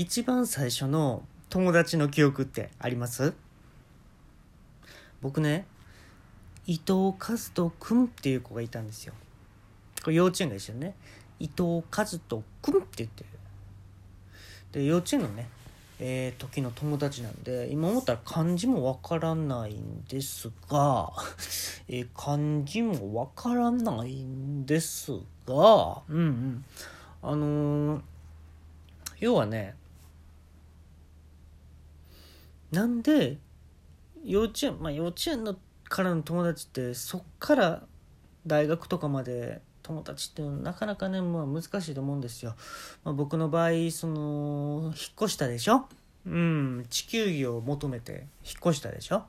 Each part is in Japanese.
一番最初の友達の記憶ってあります？僕ね伊藤和人くんっていう子がいたんですよ。これ幼稚園が一緒にね。伊藤和人くんって言ってる。で幼稚園のねえー、時の友達なんで今思ったら漢字もわからないんですが、えー、漢字もわからないんですがうんうん。あのー、要はねなんで幼稚園まあ幼稚園のからの友達ってそっから大学とかまで友達っていうのはなかなかね、まあ、難しいと思うんですよ。まあ、僕の場合その引っ越したでしょ？うん。地球儀を求めて引っ越したでしょ？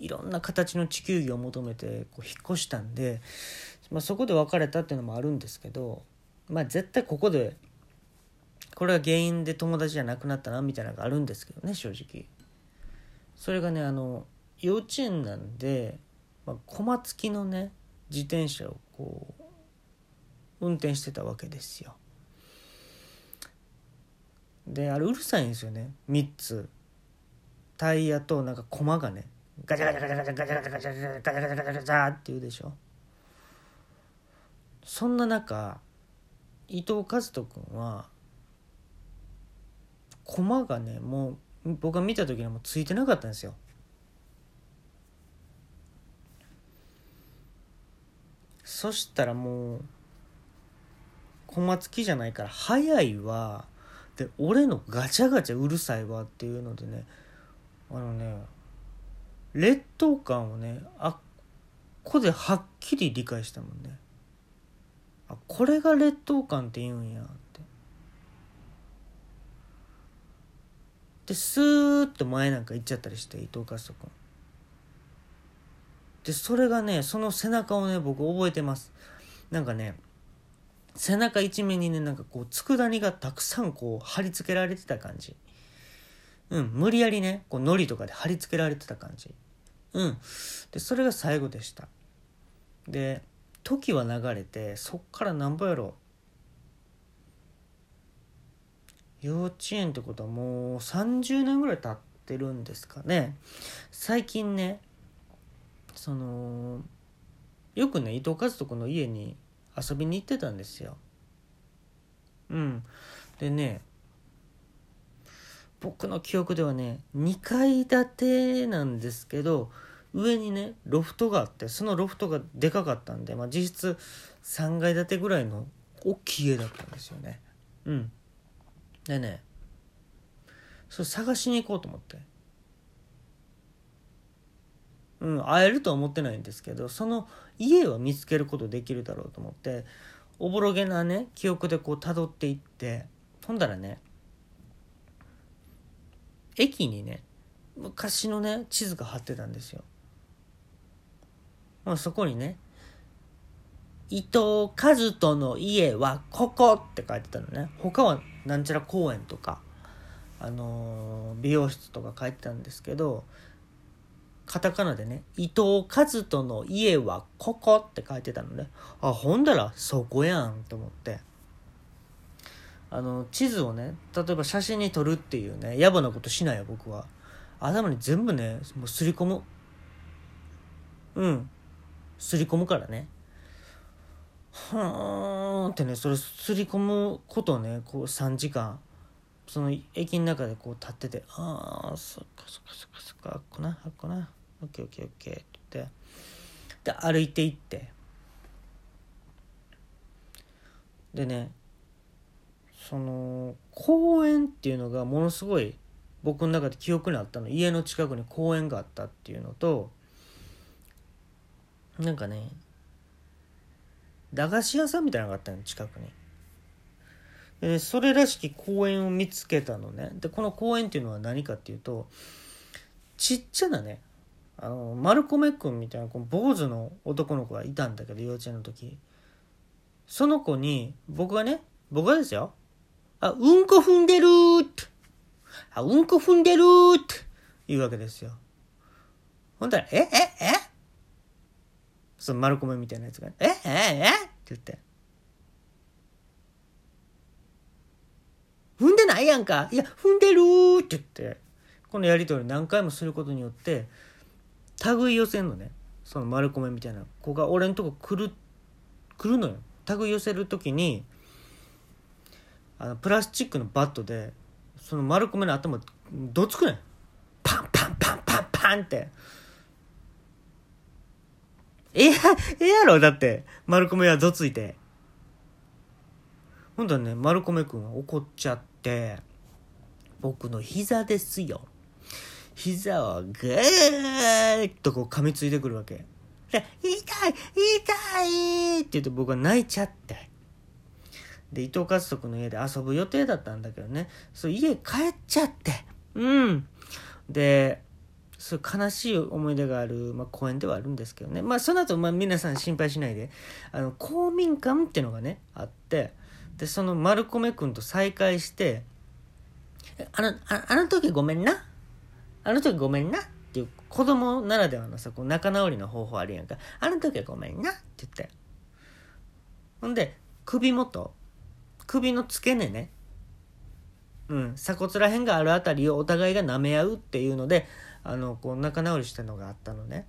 いろんな形の地球儀を求めてこう引っ越したんで、まあ、そこで別れたっていうのもあるんですけどまあ絶対ここでこれが原因で友達じゃなくなったなみたいなのがあるんですけどね正直。それがねあの幼稚園なんで、まあ、小松木のね自転車をこう運転してたわけですよ。であれうるさいんですよね。3つ。タイヤとなんかコマがねガチャガチャガチャガチャガチャガチャガチャガチャガチャガチャガチャガチャって言うでしょそんな中伊藤和人君はコマがねもう僕が見た時にもついてなかったんですよ。そしたらもう小松木じゃないから早いわ。で俺のガチャガチャうるさいわっていうのでねあのね劣等感をねあっこではっきり理解したもんね。あこれが劣等感って言うんやってでスーッと前なんか行っちゃったりして伊藤和人君。でそれがねその背中をね僕覚えてます。なんかね背中一面にねなんかこう佃煮がたくさんこう貼り付けられてた感じ。うん無理やりねこう糊とかで貼り付けられてた感じ。うん。でそれが最後でした。で時は流れてそっからなんぼやろ幼稚園ってことはもう30年ぐらい経ってるんですかね最近ねそのよくね伊藤和人の家に遊びに行ってたんですよ。うん。でね、僕の記憶ではね、2階建てなんですけど、上にね、ロフトがあって、そのロフトがでかかったんで、まあ、実質3階建てぐらいの大きい家だったんですよね。うん。でね、それ探しに行こうと思って。うん、会えるとは思ってないんですけど、その家は見つけることできるだろうと思っておぼろげなね記憶でこう辿っていってほんだらね駅にね昔のね地図が貼ってたんですよ。まあ、そこにね「伊藤和人の家はここ」って書いてたのね他はなんちゃら公園とか、あのー、美容室とか書いてたんですけどカタカナでね、伊藤和人の家はここって書いてたのね。あ、ほんだらそこやんと思って。あの、地図をね、例えば写真に撮るっていうね、野暮なことしないよ、僕は。頭に全部ね、もうすり込む。うん。すり込むからね。はーんってね、それすり込むことね、こう3時間。その駅の中でこう立ってて、ああ、そっかそっかそっかそっか、あっこな、あっこな。オッケーオッケーオッケーって言ってで歩いていってでねその公園っていうのがものすごい僕の中で記憶にあったの家の近くに公園があったっていうのとなんかね駄菓子屋さんみたいなのがあったの近くに。でそれらしき公園を見つけたのね。でこの公園っていうのは何かっていうとちっちゃなねあのマルコメ君みたいなこの坊主の男の子がいたんだけど幼稚園の時。その子に僕がね僕がですよ。あうんこ踏んでるって。あうんこ踏んでるって。言うわけですよ。ほんだら「えええ？その丸米みたいなやつが「ええええ？っ言って「踏んでないやんか。いや踏んでるって言って。このやり取り何回もすることによって類寄せんのね。その丸米みたいな子が俺のとこ来る来るのよ。類寄せる時にあのプラスチックのバットでその丸米の頭どつくねんパンパンパンパンパンって。ええやろだって。丸米はどついて。ほんとね丸米くんは怒っちゃって。僕の膝ですよ。膝をぐーっとこう噛みついてくるわけ。で痛い痛いって言って僕は泣いちゃって。で伊藤和人君の家で遊ぶ予定だったんだけどね。そう家帰っちゃって。うん。でそう悲しい思い出がある、まあ、公園ではあるんですけどね。まあその後、まあ皆さん心配しないであの公民館っていうのがねあってでその丸米君と再会して「あのああの時ごめんな？あの時ごめんな」っていう子供ならではのさこう仲直りの方法あるやんか「あの時ごめんな」って言って。ほんで首元首の付け根ね。うん鎖骨らへんがあるあたりをお互いが舐め合うっていうのであのこう仲直りしたのがあったのね。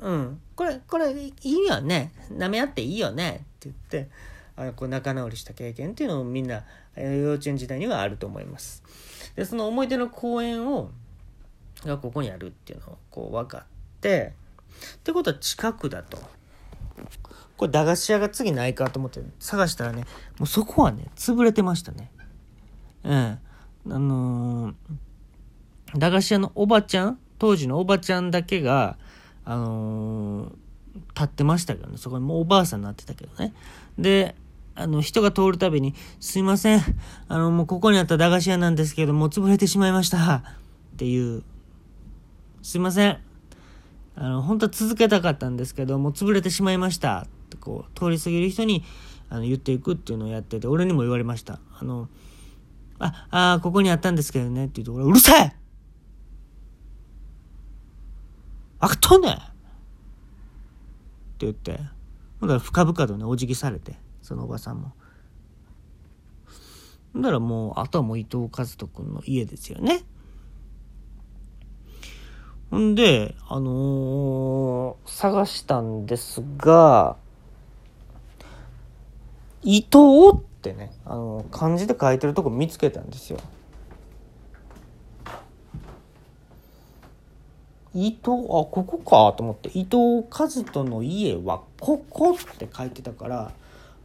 うん。これこれいいよね。舐め合っていいよね。って言ってあのこう仲直りした経験っていうのをみんな幼稚園時代にはあると思います。でその思い出の公園をがここにあるっていうのをこう分かってってことは近くだと。これ駄菓子屋が次ないかと思って探したらねもうそこはね潰れてましたね。うんあのー駄菓子屋のおばちゃん当時のおばちゃんだけが、あのー、立ってましたけどね。そこにもうおばあさんになってたけどね。で、あの、人が通るたびに、すいません。あの、もうここにあった駄菓子屋なんですけど、もう潰れてしまいました。っていう。すいません。あの、本当は続けたかったんですけど、もう潰れてしまいました。ってこう、通り過ぎる人にあの言っていくっていうのをやってて、俺にも言われました。あの、あ、あ、ここにあったんですけどね。って言うと、俺、うるさいあかとねって言って、ほんだら深々とね、お辞儀されて、そのおばさんも。ほんだらもう、あとはもう伊藤和人君の家ですよね。ほんで、あのー、探したんですが、伊藤ってね、あの、漢字で書いてるとこ見つけたんですよ。伊藤あここかと思って伊藤和人の家はここって書いてたから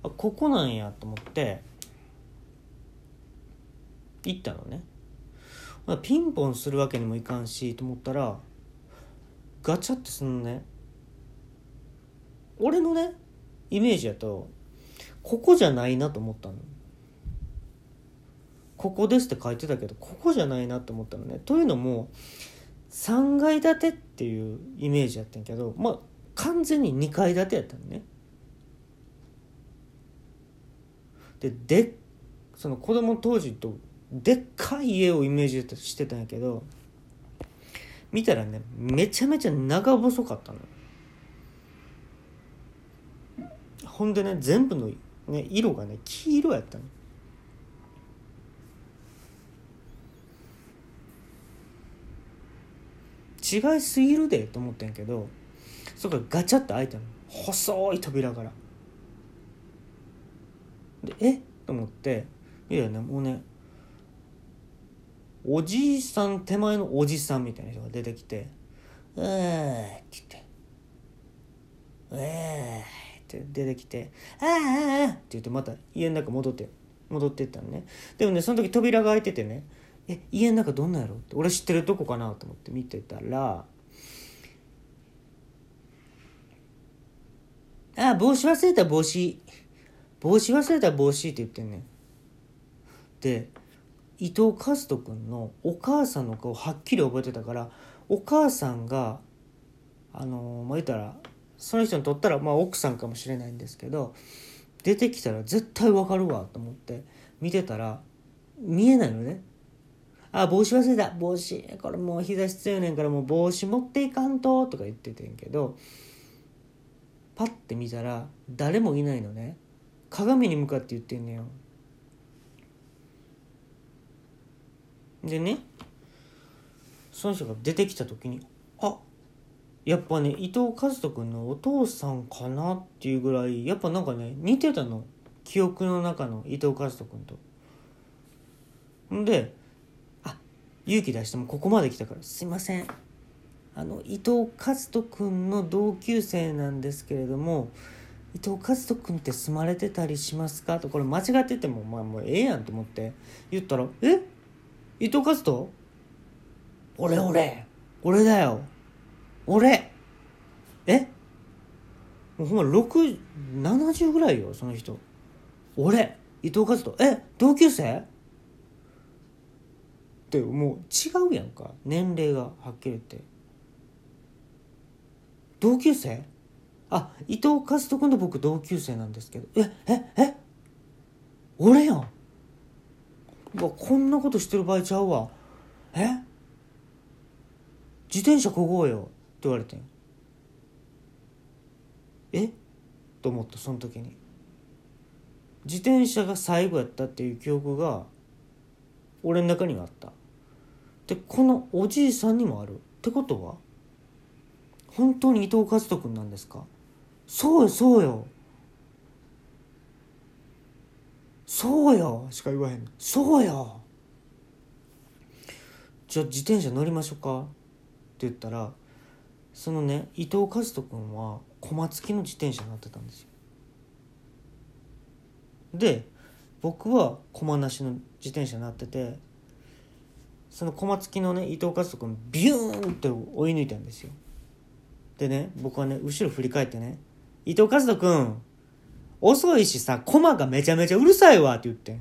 あここなんやと思って行ったのね。ピンポンするわけにもいかんしと思ったらガチャってすんのね。俺のねイメージやとここじゃないなと思ったの。ここですって書いてたけどここじゃないなと思ったのね。というのも3階建てっていうイメージやったんけどまあ完全に2階建てやったのね。ででその子供当時とでっかい家をイメージしてたんやけど見たらねめちゃめちゃ長細かったの。ほんでね全部の、ね、色がね黄色やったの。違いすぎるでと思ったんけどそこがガチャって開いたの。細い扉から。でえ？と思って。いやねもうねおじいさん手前のおじさんみたいな人が出てきて「うー」って言って「うー」って出てきて「あーあーああ」って言ってまた家の中戻って戻ってったのね。でもねその時扉が開いててねえ家の中どんなやろ？って俺知ってるとこかな？と思って見てたらあ帽子忘れた帽子。帽子忘れた帽子って言ってんねん。で伊藤和人君のお母さんの顔はっきり覚えてたからお母さんがあのまあ言ったらその人にとったらまあ奥さんかもしれないんですけど出てきたら絶対わかるわと思って見てたら見えないのね。あ、帽子忘れた。帽子。これもう日差し強いねんからもう帽子持っていかんと。とか言っててんけど、パッて見たら誰もいないのね。鏡に向かって言ってんのよ。でねその人が出てきた時にあやっぱね伊藤和人君のお父さんかなっていうぐらいやっぱなんかね似てたの記憶の中の伊藤和人君と。んで勇気出してもここまで来たからすいません。あの伊藤和人君の同級生なんですけれども伊藤和人君って住まれてたりしますか?」とこれ間違っててもまあもうええやんと思って。言ったら「え？伊藤和人？俺俺。俺だよ。俺。え？もうほんま670ぐらいよその人。俺。伊藤和人？え？同級生?」ってもう違うやんか。年齢がはっきり言って。同級生？あ伊藤和人君と僕同級生なんですけど。えええ？俺やん。わこんなことしてる場合ちゃうわ。え？自転車こごうよ。って言われてん。え？と思ったその時に。自転車が最後やったっていう記憶が俺の中にはあった。でこのおじいさんにもある。ってことは本当に伊藤和人君なんですか？そうよそうよ。そうよしか言わへん。そうよ。じゃあ自転車乗りましょうか？って言ったらそのね伊藤和人君は小松木の自転車乗ってたんですよ。で僕は駒なしの自転車になっててその駒付きのね伊藤和人君ビューンって追い抜いたんですよ。でね僕はね後ろ振り返ってね伊藤和人君遅いしさ駒がめちゃめちゃうるさいわって言ってん。